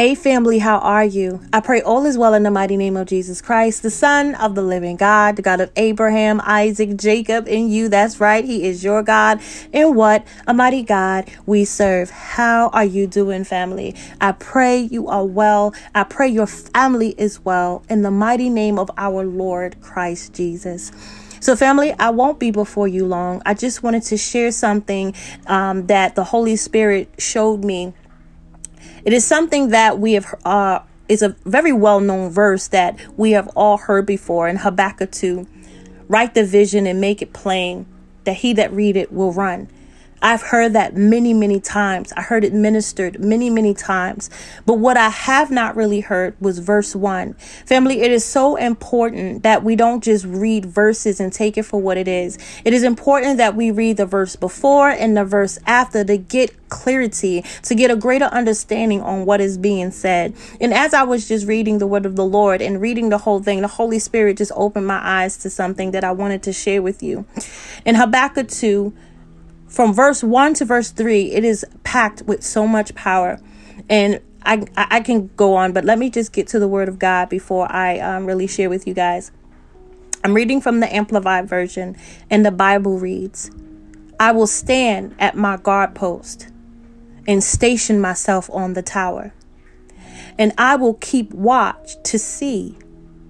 Hey, family, how are you? I pray all is well in the mighty name of Jesus Christ, the Son of the living God, the God of Abraham, Isaac, Jacob, and you. That's right, He is your God. And what a mighty God we serve. How are you doing, family? I pray you are well. I pray your family is well in the mighty name of our Lord Christ Jesus. So, family, I won't be before you long. I just wanted to share something um, that the Holy Spirit showed me it is something that we have, uh, is a very well known verse that we have all heard before in Habakkuk 2. Write the vision and make it plain that he that read it will run. I've heard that many, many times. I heard it ministered many, many times. But what I have not really heard was verse one. Family, it is so important that we don't just read verses and take it for what it is. It is important that we read the verse before and the verse after to get clarity, to get a greater understanding on what is being said. And as I was just reading the word of the Lord and reading the whole thing, the Holy Spirit just opened my eyes to something that I wanted to share with you. In Habakkuk 2, from verse 1 to verse 3 it is packed with so much power. And i i can go on but let me just get to the word of god before i um, really share with you guys. I'm reading from the amplified version and the bible reads i will stand at my guard post and station myself on the tower and i will keep watch to see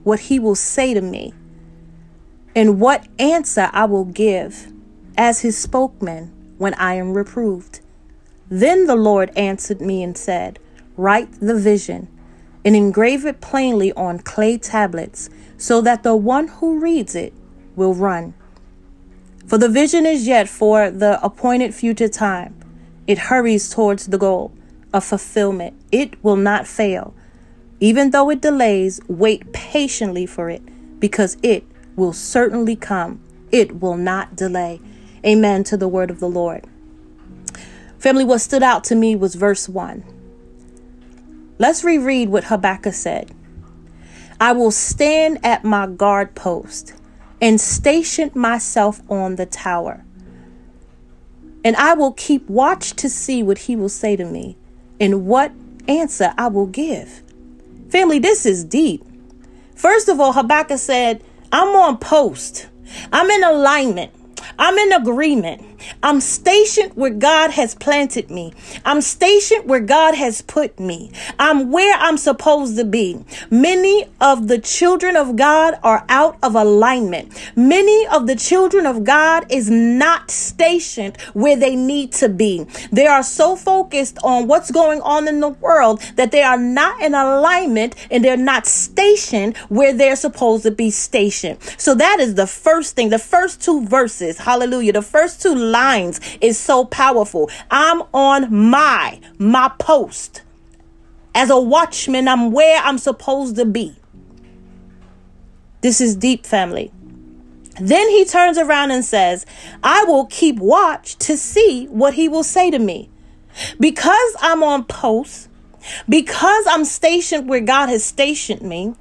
what he will say to me and what answer i will give as his spokesman when I am reproved. Then the Lord answered me and said, Write the vision and engrave it plainly on clay tablets, so that the one who reads it will run. For the vision is yet for the appointed future time. It hurries towards the goal of fulfillment. It will not fail. Even though it delays, wait patiently for it, because it will certainly come. It will not delay. Amen to the word of the Lord. Family, what stood out to me was verse 1. Let's reread what Habakkuk said. I will stand at my guard post and station myself on the tower. And I will keep watch to see what he will say to me and what answer I will give. Family, this is deep. First of all, Habakkuk said, I'm on post. I'm in alignment. I'm in agreement. I'm stationed where God has planted me. I'm stationed where God has put me. I'm where I'm supposed to be. Many of the children of God are out of alignment. Many of the children of God is not stationed where they need to be. They are so focused on what's going on in the world that they are not in alignment and they're not stationed where they're supposed to be stationed. So that is the first thing. The first two verses, hallelujah, the first two lines is so powerful. I'm on my my post. As a watchman, I'm where I'm supposed to be. This is deep family. Then he turns around and says, I will keep watch to see what he will say to me. Because I'm on post, because I'm stationed where God has stationed me,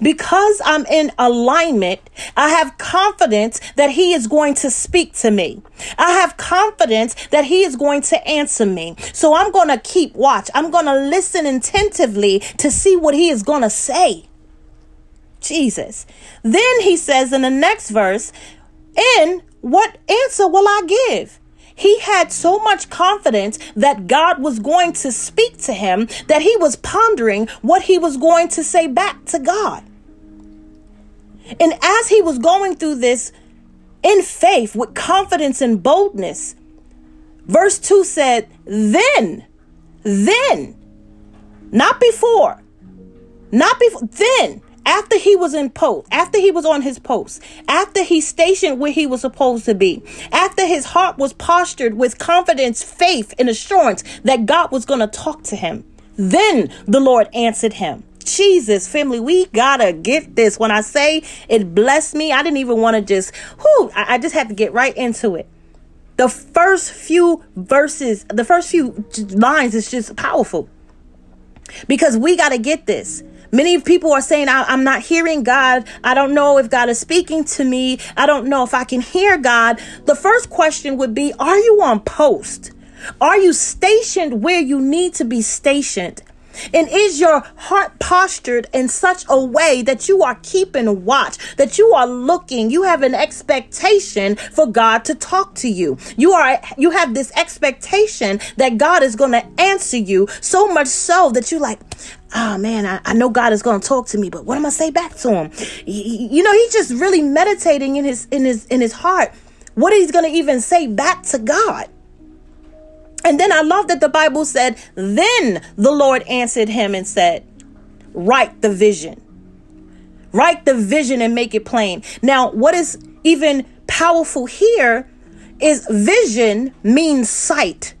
because I'm in alignment, I have confidence that He is going to speak to me. I have confidence that He is going to answer me. So I'm going to keep watch. I'm going to listen attentively to see what He is going to say. Jesus. Then He says in the next verse, And what answer will I give? He had so much confidence that God was going to speak to him that he was pondering what he was going to say back to God. And as he was going through this in faith with confidence and boldness, verse 2 said, Then, then, not before, not before, then after he was in post, after he was on his post, after he stationed where he was supposed to be, after his heart was postured with confidence, faith, and assurance that God was going to talk to him, then the Lord answered him. Jesus, family, we gotta get this. When I say it blessed me, I didn't even want to just, whoo, I, I just had to get right into it. The first few verses, the first few lines is just powerful because we got to get this. Many people are saying, I, am not hearing God. I don't know if God is speaking to me. I don't know if I can hear God. The first question would be Are you on post? Are you stationed where you need to be stationed? And is your heart postured in such a way that you are keeping watch, that you are looking, you have an expectation for God to talk to you. You are you have this expectation that God is going to answer you so much so that you're like, oh man, I, I know God is going to talk to me, but what am I say back to him? You know, he's just really meditating in his in his in his heart what he's going to even say back to God. And then I love that the Bible said, Then the Lord answered him and said, Write the vision. Write the vision and make it plain. Now, what is even powerful here is vision means sight.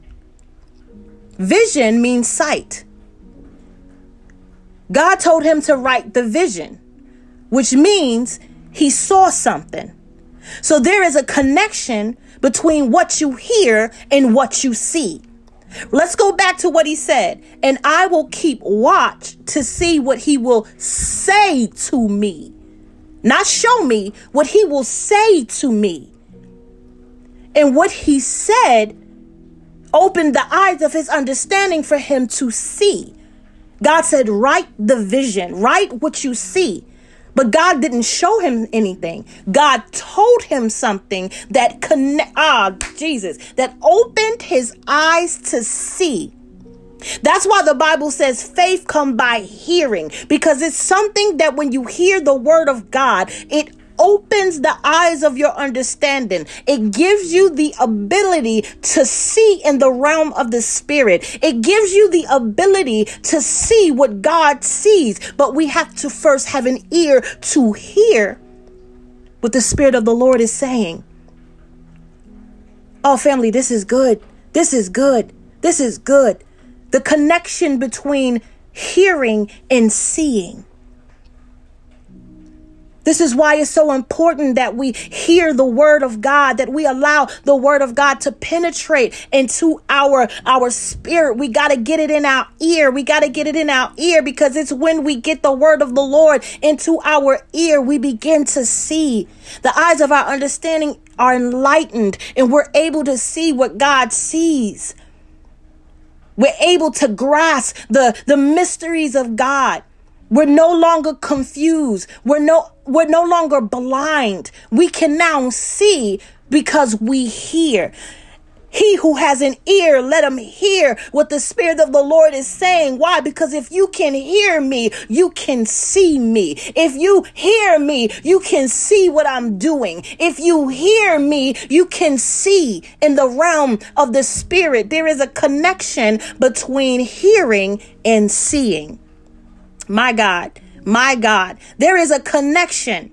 Vision means sight. God told him to write the vision, which means he saw something. So there is a connection between what you hear and what you see. Let's go back to what he said. And I will keep watch to see what he will say to me. Not show me, what he will say to me. And what he said opened the eyes of his understanding for him to see. God said, Write the vision, write what you see. But God didn't show him anything. God told him something that connect ah Jesus that opened his eyes to see. That's why the Bible says faith come by hearing because it's something that when you hear the word of God, it opens the eyes of your understanding. It gives you the ability to see in the realm of the spirit. It gives you the ability to see what God sees. But we have to first have an ear to hear what the spirit of the Lord is saying. Oh, family, this is good. This is good. This is good. The connection between hearing and seeing. This is why it's so important that we hear the word of God, that we allow the word of God to penetrate into our our spirit. We got to get it in our ear. We got to get it in our ear because it's when we get the word of the Lord into our ear, we begin to see. The eyes of our understanding are enlightened and we're able to see what God sees. We're able to grasp the, the mysteries of God. We're no longer confused. We're no we're no longer blind. We can now see because we hear. He who has an ear, let him hear what the Spirit of the Lord is saying. Why? Because if you can hear me, you can see me. If you hear me, you can see what I'm doing. If you hear me, you can see in the realm of the Spirit. There is a connection between hearing and seeing. My God, my God, there is a connection.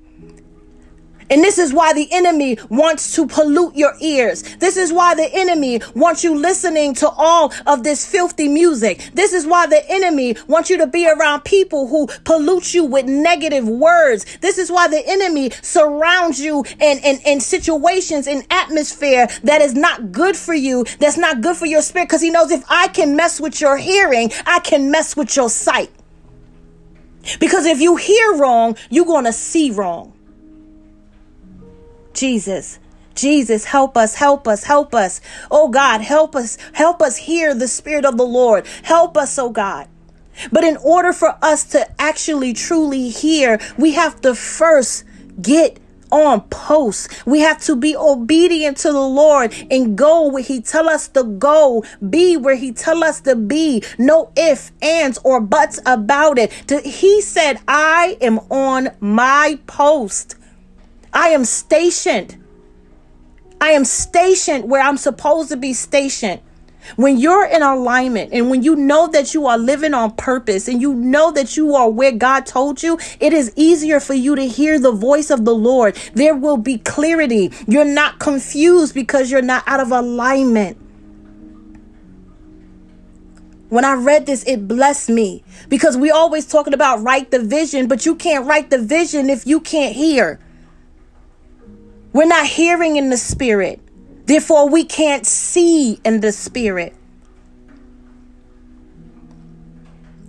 And this is why the enemy wants to pollute your ears. This is why the enemy wants you listening to all of this filthy music. This is why the enemy wants you to be around people who pollute you with negative words. This is why the enemy surrounds you in, in, in situations, in atmosphere that is not good for you, that's not good for your spirit. Because he knows if I can mess with your hearing, I can mess with your sight. Because if you hear wrong, you're going to see wrong. Jesus, Jesus, help us, help us, help us. Oh God, help us, help us hear the Spirit of the Lord. Help us, oh God. But in order for us to actually truly hear, we have to first get on post. We have to be obedient to the Lord and go where he tell us to go, be where he tell us to be. No ifs, ands, or buts about it. He said, I am on my post. I am stationed. I am stationed where I'm supposed to be stationed. When you're in alignment and when you know that you are living on purpose and you know that you are where God told you, it is easier for you to hear the voice of the Lord. There will be clarity. You're not confused because you're not out of alignment. When I read this, it blessed me because we always talking about write the vision, but you can't write the vision if you can't hear. We're not hearing in the spirit. Therefore, we can't see in the spirit.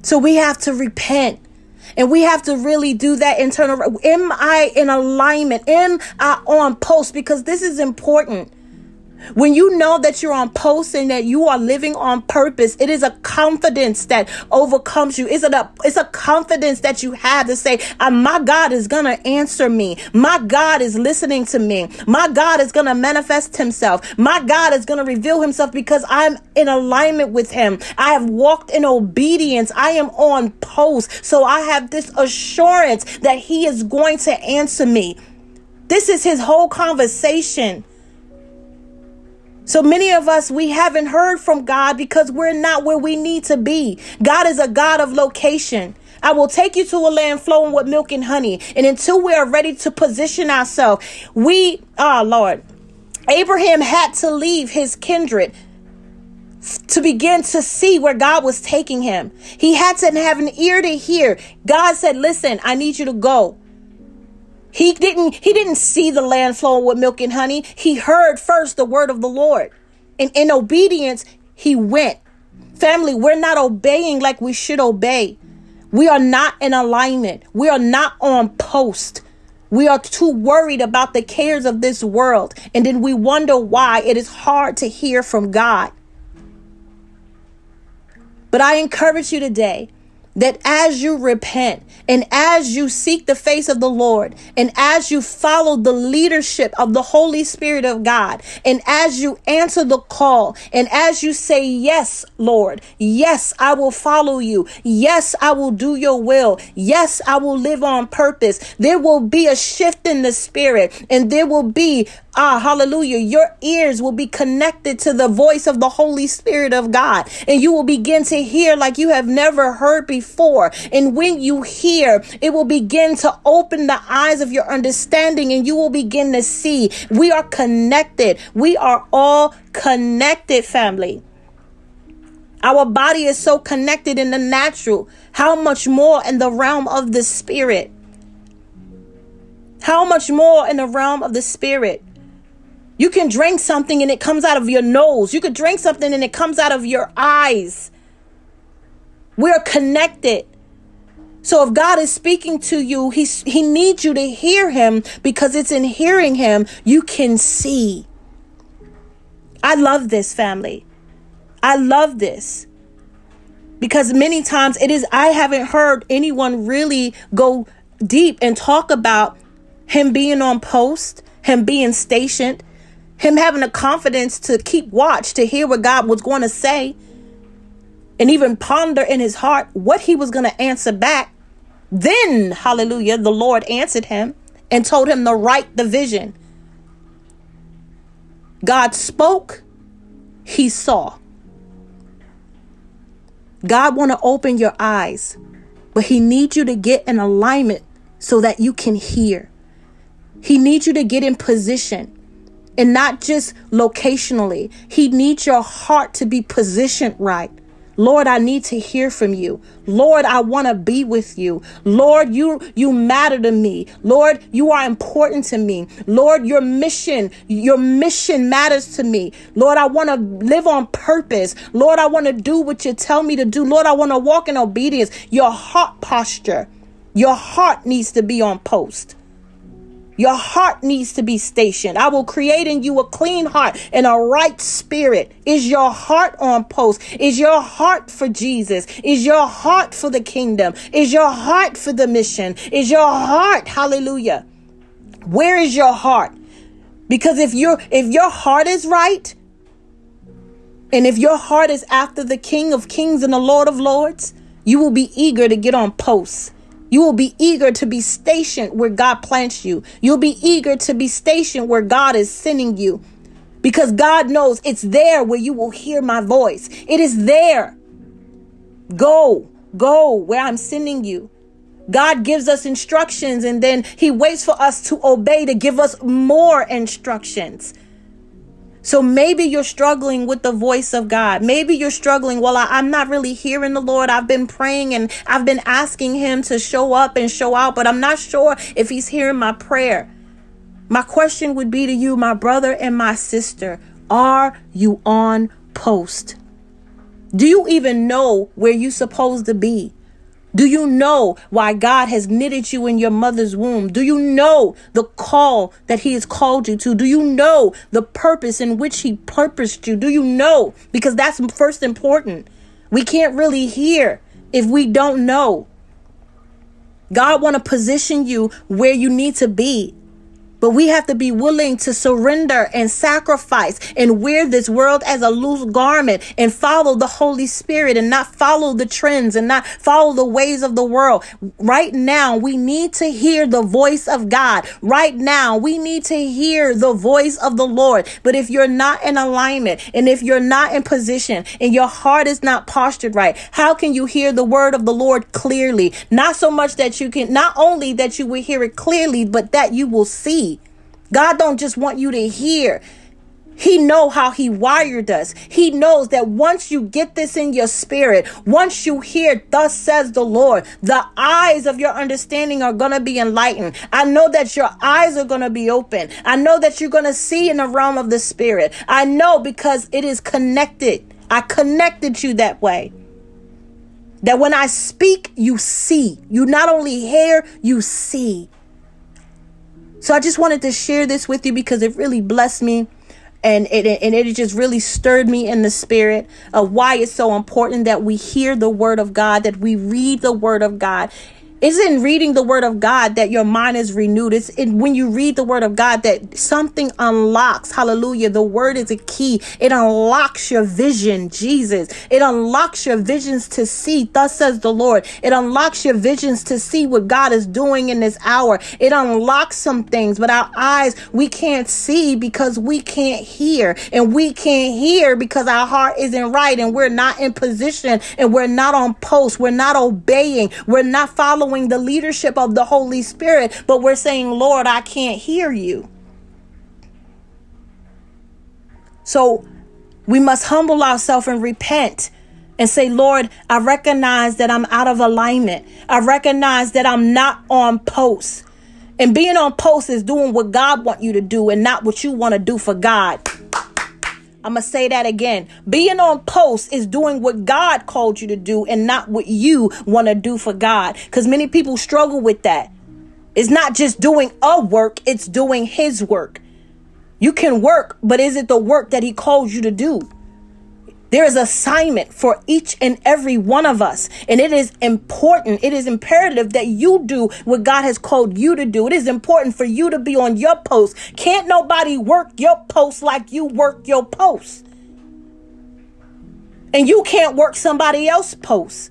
So we have to repent. And we have to really do that internal. Am I in alignment? Am I on post? Because this is important. When you know that you're on post and that you are living on purpose, it is a confidence that overcomes you. It's a, it's a confidence that you have to say, uh, my God is going to answer me. My God is listening to me. My God is going to manifest himself. My God is going to reveal himself because I'm in alignment with him. I have walked in obedience. I am on post. So I have this assurance that he is going to answer me. This is his whole conversation. So many of us, we haven't heard from God because we're not where we need to be. God is a God of location. I will take you to a land flowing with milk and honey. And until we are ready to position ourselves, we, oh Lord, Abraham had to leave his kindred to begin to see where God was taking him. He had to have an ear to hear. God said, listen, I need you to go. He didn't he didn't see the land flowing with milk and honey. He heard first the word of the Lord. And in obedience, he went. Family, we're not obeying like we should obey. We are not in alignment. We are not on post. We are too worried about the cares of this world. And then we wonder why it is hard to hear from God. But I encourage you today that as you repent and as you seek the face of the Lord and as you follow the leadership of the Holy Spirit of God and as you answer the call and as you say, Yes, Lord, yes, I will follow you. Yes, I will do your will. Yes, I will live on purpose. There will be a shift in the spirit and there will be Ah, hallelujah. Your ears will be connected to the voice of the Holy Spirit of God, and you will begin to hear like you have never heard before. And when you hear, it will begin to open the eyes of your understanding, and you will begin to see. We are connected. We are all connected, family. Our body is so connected in the natural. How much more in the realm of the spirit? How much more in the realm of the spirit? You can drink something and it comes out of your nose. You could drink something and it comes out of your eyes. We're connected. So if God is speaking to you, he, he needs you to hear him because it's in hearing him you can see. I love this family. I love this because many times it is, I haven't heard anyone really go deep and talk about him being on post, him being stationed, him having the confidence to keep watch to hear what God was going to say and even ponder in his heart what he was going to answer back. Then, hallelujah, the Lord answered him and told him to write the vision. God spoke, he saw. God want to open your eyes, but he needs you to get in alignment so that you can hear. He needs you to get in position and not just locationally. He needs your heart to be positioned right. Lord, I need to hear from you. Lord, I want to be with you. Lord, you you matter to me. Lord, you are important to me. Lord, your mission, your mission matters to me. Lord, I want to live on purpose. Lord, I want to do what you tell me to do. Lord, I want to walk in obedience. Your heart posture, your heart needs to be on post. Your heart needs to be stationed. I will create in you a clean heart and a right spirit. Is your heart on post? Is your heart for Jesus? Is your heart for the kingdom? Is your heart for the mission? Is your heart, hallelujah? Where is your heart? Because if your if your heart is right, and if your heart is after the King of Kings and the Lord of Lords, you will be eager to get on posts. You will be eager to be stationed where God plants you. You'll be eager to be stationed where God is sending you because God knows it's there where you will hear my voice. It is there. Go, go where I'm sending you. God gives us instructions and then he waits for us to obey to give us more instructions. So maybe you're struggling with the voice of God. Maybe you're struggling. Well, I, am not really hearing the Lord. I've been praying and I've been asking Him to show up and show out, but I'm not sure if He's hearing my prayer. My question would be to you, my brother and my sister Are you on post? Do you even know where you're supposed to be? Do you know why God has knitted you in your mother's womb? Do you know the call that He has called you to? Do you know the purpose in which He purposed you? Do you know? Because that's first important. We can't really hear if we don't know. God want to position you where you need to be. But we have to be willing to surrender and sacrifice and wear this world as a loose garment and follow the Holy Spirit and not follow the trends and not follow the ways of the world. Right now, we need to hear the voice of God. Right now, we need to hear the voice of the Lord. But if you're not in alignment and if you're not in position and your heart is not postured right, how can you hear the word of the Lord clearly? Not so much that you can, not only that you will hear it clearly, but that you will see. God don't just want you to hear. He know how he wired us. He knows that once you get this in your spirit, once you hear thus says the Lord, the eyes of your understanding are going to be enlightened. I know that your eyes are going to be open. I know that you're going to see in the realm of the spirit. I know because it is connected. I connected you that way. That when I speak, you see. You not only hear, you see. So I just wanted to share this with you because it really blessed me and it and it just really stirred me in the spirit of why it's so important that we hear the word of God, that we read the word of God. It's in reading the word of God that your mind is renewed. It's in when you read the word of God that something unlocks. Hallelujah. The word is a key. It unlocks your vision, Jesus. It unlocks your visions to see. Thus says the Lord. It unlocks your visions to see what God is doing in this hour. It unlocks some things, but our eyes, we can't see because we can't hear. And we can't hear because our heart isn't right and we're not in position and we're not on post. We're not obeying. We're not following following the leadership of the Holy Spirit, but we're saying, Lord, I can't hear you. So we must humble ourselves and repent and say, Lord, I recognize that I'm out of alignment. I recognize that I'm not on post. And being on post is doing what God want you to do and not what you want to do for God. I'm going to say that again. Being on post is doing what God called you to do and not what you want to do for God. Because many people struggle with that. It's not just doing a work, it's doing His work. You can work, but is it the work that He called you to do? There is assignment for each and every one of us. And it is important, it is imperative that you do what God has called you to do. It is important for you to be on your post. Can't nobody work your post like you work your post. And you can't work somebody else's post.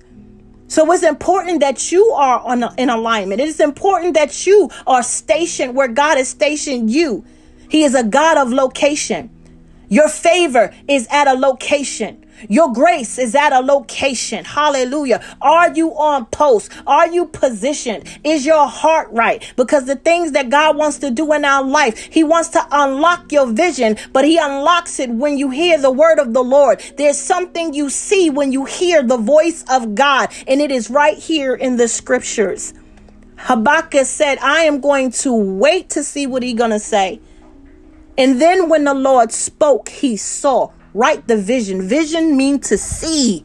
So it's important that you are on a, in alignment. It is important that you are stationed where God has stationed you. He is a God of location. Your favor is at a location. Your grace is at a location. Hallelujah. Are you on post? Are you positioned? Is your heart right? Because the things that God wants to do in our life, He wants to unlock your vision, but He unlocks it when you hear the word of the Lord. There's something you see when you hear the voice of God, and it is right here in the scriptures. Habakkuk said, I am going to wait to see what He's going to say. And then when the Lord spoke, he saw. Write the vision. Vision mean to see.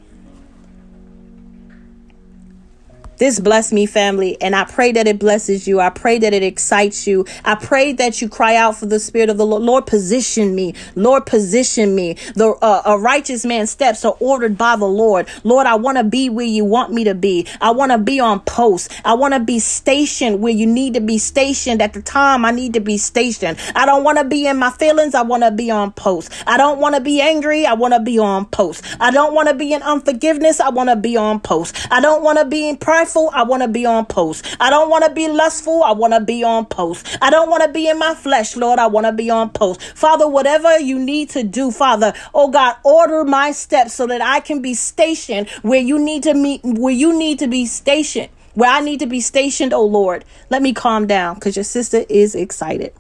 This bless me, family, and I pray that it blesses you. I pray that it excites you. I pray that you cry out for the Spirit of the Lord. Lord, position me. Lord, position me. The uh, a righteous man's steps are ordered by the Lord. Lord, I want to be where you want me to be. I want to be on post. I want to be stationed where you need to be stationed at the time I need to be stationed. I don't want to be in my feelings. I want to be on post. I don't want to be angry. I want to be on post. I don't want to be in unforgiveness. I want to be on post. I don't want to be in pride I want to be on post. I don't want to be lustful, I want to be on post. I don't want to be in my flesh, Lord, I want to be on post. Father, whatever you need to do, Father, oh God, order my steps so that I can be stationed where you need to meet, where you need to be stationed, where I need to be stationed, oh Lord. Let me calm down because your sister is excited.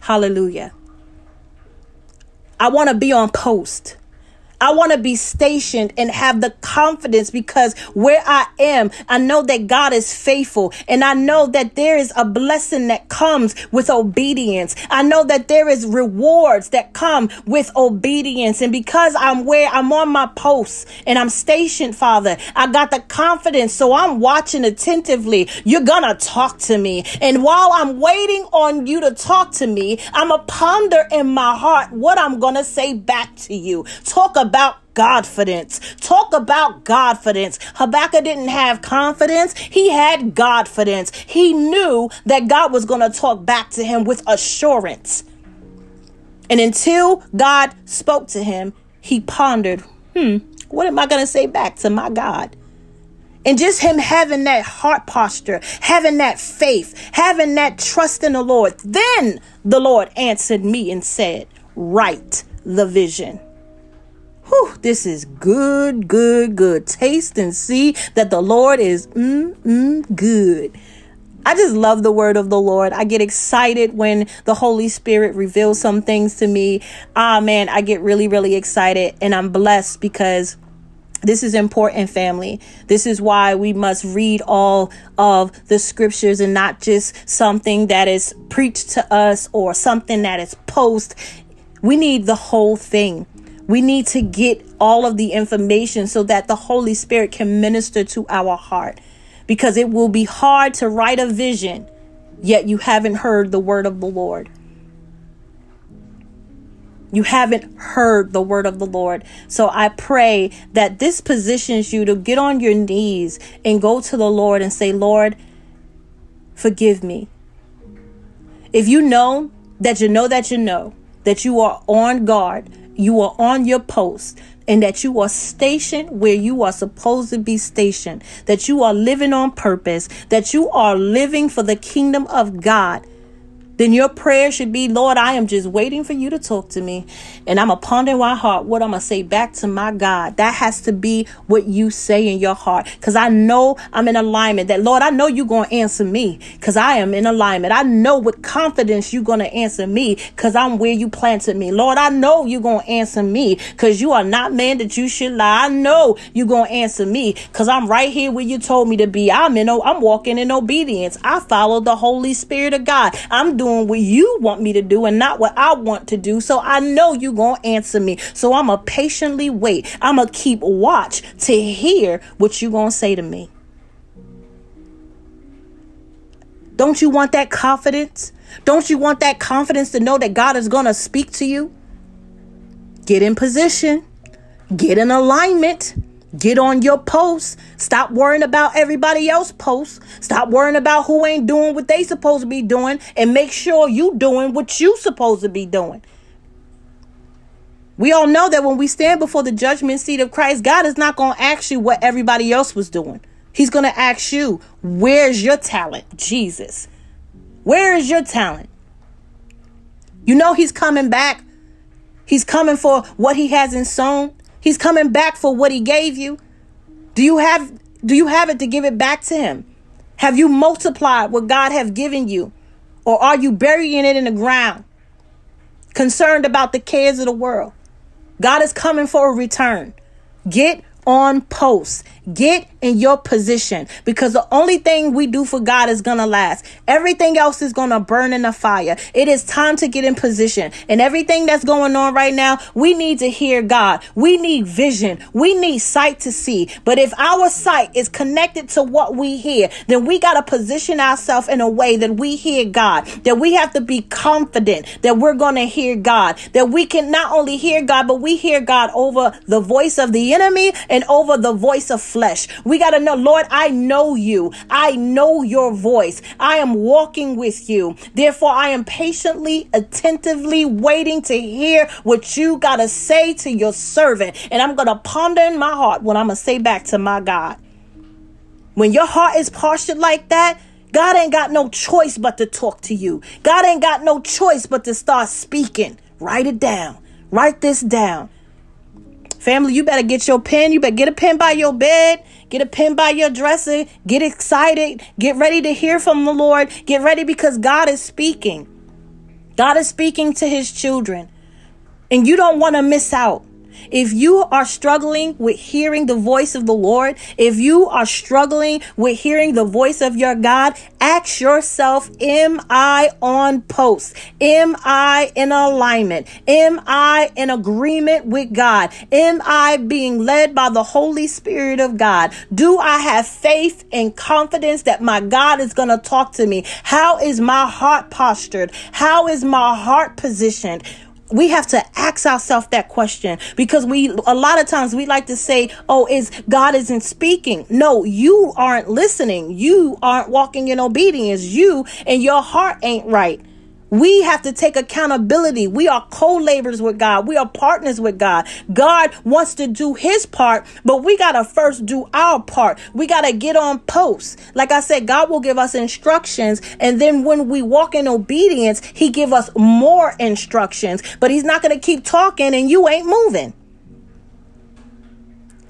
Hallelujah. I want to be on post. I want to be stationed and have the confidence because where I am, I know that God is faithful and I know that there is a blessing that comes with obedience. I know that there is rewards that come with obedience. And because I'm where I'm on my post and I'm stationed, Father, I got the confidence. So I'm watching attentively. You're going to talk to me. And while I'm waiting on you to talk to me, I'm a ponder in my heart what I'm going to say back to you. Talk about Godfidence. Talk about Godfidence. Habakkuk didn't have confidence. He had Godfidence. He knew that God was going to talk back to him with assurance. And until God spoke to him, he pondered, hmm, what am I going to say back to my God? And just him having that heart posture, having that faith, having that trust in the Lord. Then the Lord answered me and said, Write the vision. Whew, this is good, good, good. Taste and see that the Lord is mm, mm, good. I just love the word of the Lord. I get excited when the Holy Spirit reveals some things to me. Ah, man, I get really, really excited and I'm blessed because this is important, family. This is why we must read all of the scriptures and not just something that is preached to us or something that is post. We need the whole thing. We need to get all of the information so that the Holy Spirit can minister to our heart. Because it will be hard to write a vision, yet you haven't heard the word of the Lord. You haven't heard the word of the Lord. So I pray that this positions you to get on your knees and go to the Lord and say, Lord, forgive me. If you know that you know that you know that you are on guard, you are on your post and that you are stationed where you are supposed to be stationed, that you are living on purpose, that you are living for the kingdom of God then your prayer should be, Lord, I am just waiting for you to talk to me. And I'm going to ponder in my heart what I'm going to say back to my God. That has to be what you say in your heart. Because I know I'm in alignment. That, Lord, I know you're going to answer me because I am in alignment. I know with confidence you're going to answer me because I'm where you planted me. Lord, I know you're going to answer me because you are not man that you should lie. I know you're going to answer me because I'm right here where you told me to be. I'm in, I'm walking in obedience. I follow the Holy Spirit of God. I'm doing doing what you want me to do and not what I want to do. So I know you're going to answer me. So I'm going to patiently wait. I'm going to keep watch to hear what you're going to say to me. Don't you want that confidence? Don't you want that confidence to know that God is going to speak to you? Get in position, get in alignment. Get on your post. Stop worrying about everybody else posts. Stop worrying about who ain't doing what they supposed to be doing and make sure you doing what you supposed to be doing. We all know that when we stand before the judgment seat of Christ, God is not going to ask you what everybody else was doing. He's going to ask you, where's your talent? Jesus. Where is your talent? You know he's coming back. He's coming for what he hasn't sown. He's coming back for what he gave you. Do you have do you have it to give it back to him? Have you multiplied what God has given you? Or are you burying it in the ground? Concerned about the cares of the world. God is coming for a return. Get on post. Get in your position because the only thing we do for God is going to last. Everything else is going to burn in the fire. It is time to get in position. And everything that's going on right now, we need to hear God. We need vision. We need sight to see. But if our sight is connected to what we hear, then we got to position ourselves in a way that we hear God, that we have to be confident that we're going to hear God, that we can not only hear God, but we hear God over the voice of the enemy and over the voice of flesh. We got to know, Lord, I know you. I know your voice. I am walking with you. Therefore, I am patiently, attentively waiting to hear what you got to say to your servant. And I'm going to ponder in my heart what I'm going to say back to my God. When your heart is postured like that, God ain't got no choice but to talk to you. God ain't got no choice but to start speaking. Write it down. Write this down. Family, you better get your pen. You better get a pen by your bed. Get a pen by your dresser. Get excited. Get ready to hear from the Lord. Get ready because God is speaking. God is speaking to his children. And you don't want to miss out. If you are struggling with hearing the voice of the Lord, if you are struggling with hearing the voice of your God, ask yourself, am I on post? Am I in alignment? Am I in agreement with God? Am I being led by the Holy Spirit of God? Do I have faith and confidence that my God is going to talk to me? How is my heart postured? How is my heart positioned? We have to ask ourselves that question because we a lot of times we like to say oh is god isn't speaking? No you aren't listening. You aren't walking in obedience. You and your heart ain't right we have to take accountability. We are co laborers with God. We are partners with God. God wants to do his part, but we got to first do our part. We got to get on post. Like I said, God will give us instructions. And then when we walk in obedience, he give us more instructions, but he's not going to keep talking and you ain't moving.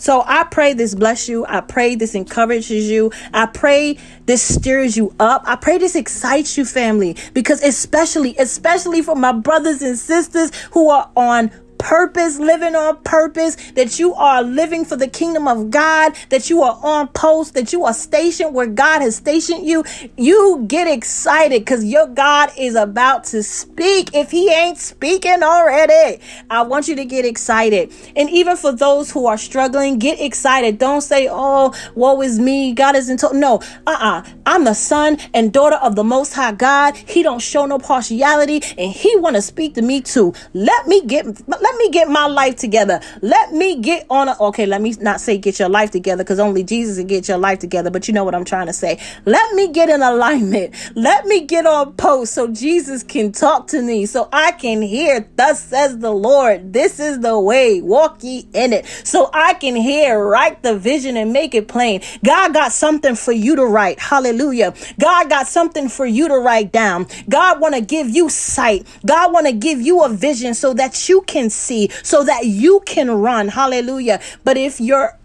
So I pray this bless you. I pray this encourages you. I pray this stirs you up. I pray this excites you, family, because especially, especially for my brothers and sisters who are on purpose, living on purpose, that you are living for the kingdom of God, that you are on post, that you are stationed where God has stationed you, you get excited because your God is about to speak. If He ain't speaking already, I want you to get excited. And even for those who are struggling, get excited. Don't say, oh, woe is me. God isn't told. No, uh-uh. I'm the son and daughter of the most high God. He don't show no partiality and he want to speak to me too. Let me get, let let me get my life together. Let me get on a, okay, let me not say get your life together because only Jesus can get your life together, but you know what I'm trying to say. Let me get in alignment. Let me get on post so Jesus can talk to me, so I can hear, thus says the Lord, this is the way, walk ye in it. So I can hear, write the vision and make it plain. God got something for you to write. Hallelujah. God got something for you to write down. God want to give you sight. God want to give you a vision so that you can see so that you can run. Hallelujah. But if your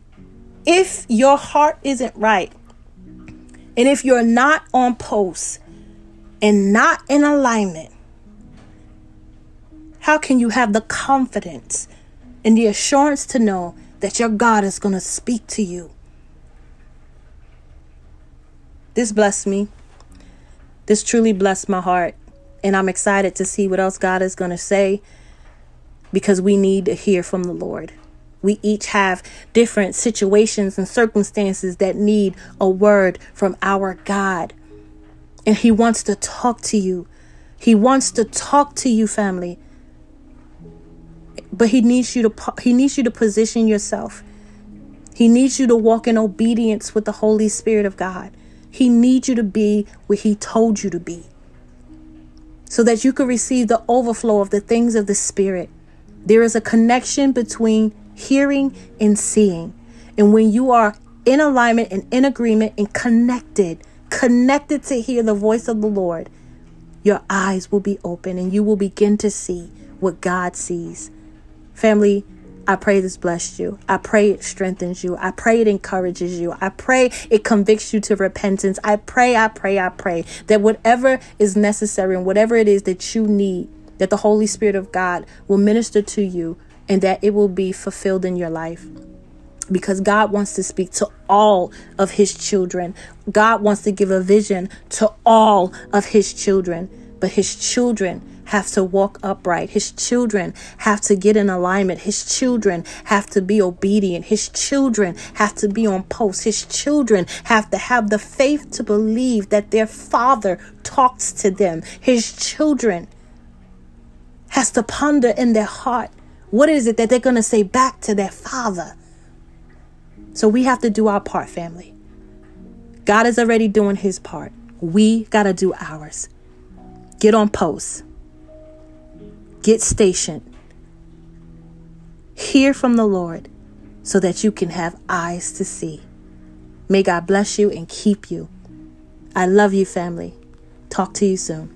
if your heart isn't right, and if you're not on post and not in alignment, how can you have the confidence and the assurance to know that your God is going to speak to you? This blessed me. This truly blessed my heart. And I'm excited to see what else God is going to say because we need to hear from the Lord. We each have different situations and circumstances that need a word from our God. And He wants to talk to you. He wants to talk to you, family. But He needs you to He needs you to position yourself. He needs you to walk in obedience with the Holy Spirit of God. He needs you to be where He told you to be so that you can receive the overflow of the things of the Spirit. There is a connection between hearing and seeing. And when you are in alignment and in agreement and connected, connected to hear the voice of the Lord, your eyes will be open and you will begin to see what God sees. Family, I pray this blessed you. I pray it strengthens you. I pray it encourages you. I pray it convicts you to repentance. I pray, I pray, I pray that whatever is necessary and whatever it is that you need, that the Holy Spirit of God will minister to you and that it will be fulfilled in your life. Because God wants to speak to all of His children. God wants to give a vision to all of His children. But His children have to walk upright. His children have to get in alignment. His children have to be obedient. His children have to be on post. His children have to have the faith to believe that their father talks to them. His children has to ponder in their heart what is it that they're going to say back to their father. So we have to do our part, family. God is already doing his part. We got to do ours. Get on post. Get stationed. Hear from the Lord so that you can have eyes to see. May God bless you and keep you. I love you, family. Talk to you soon.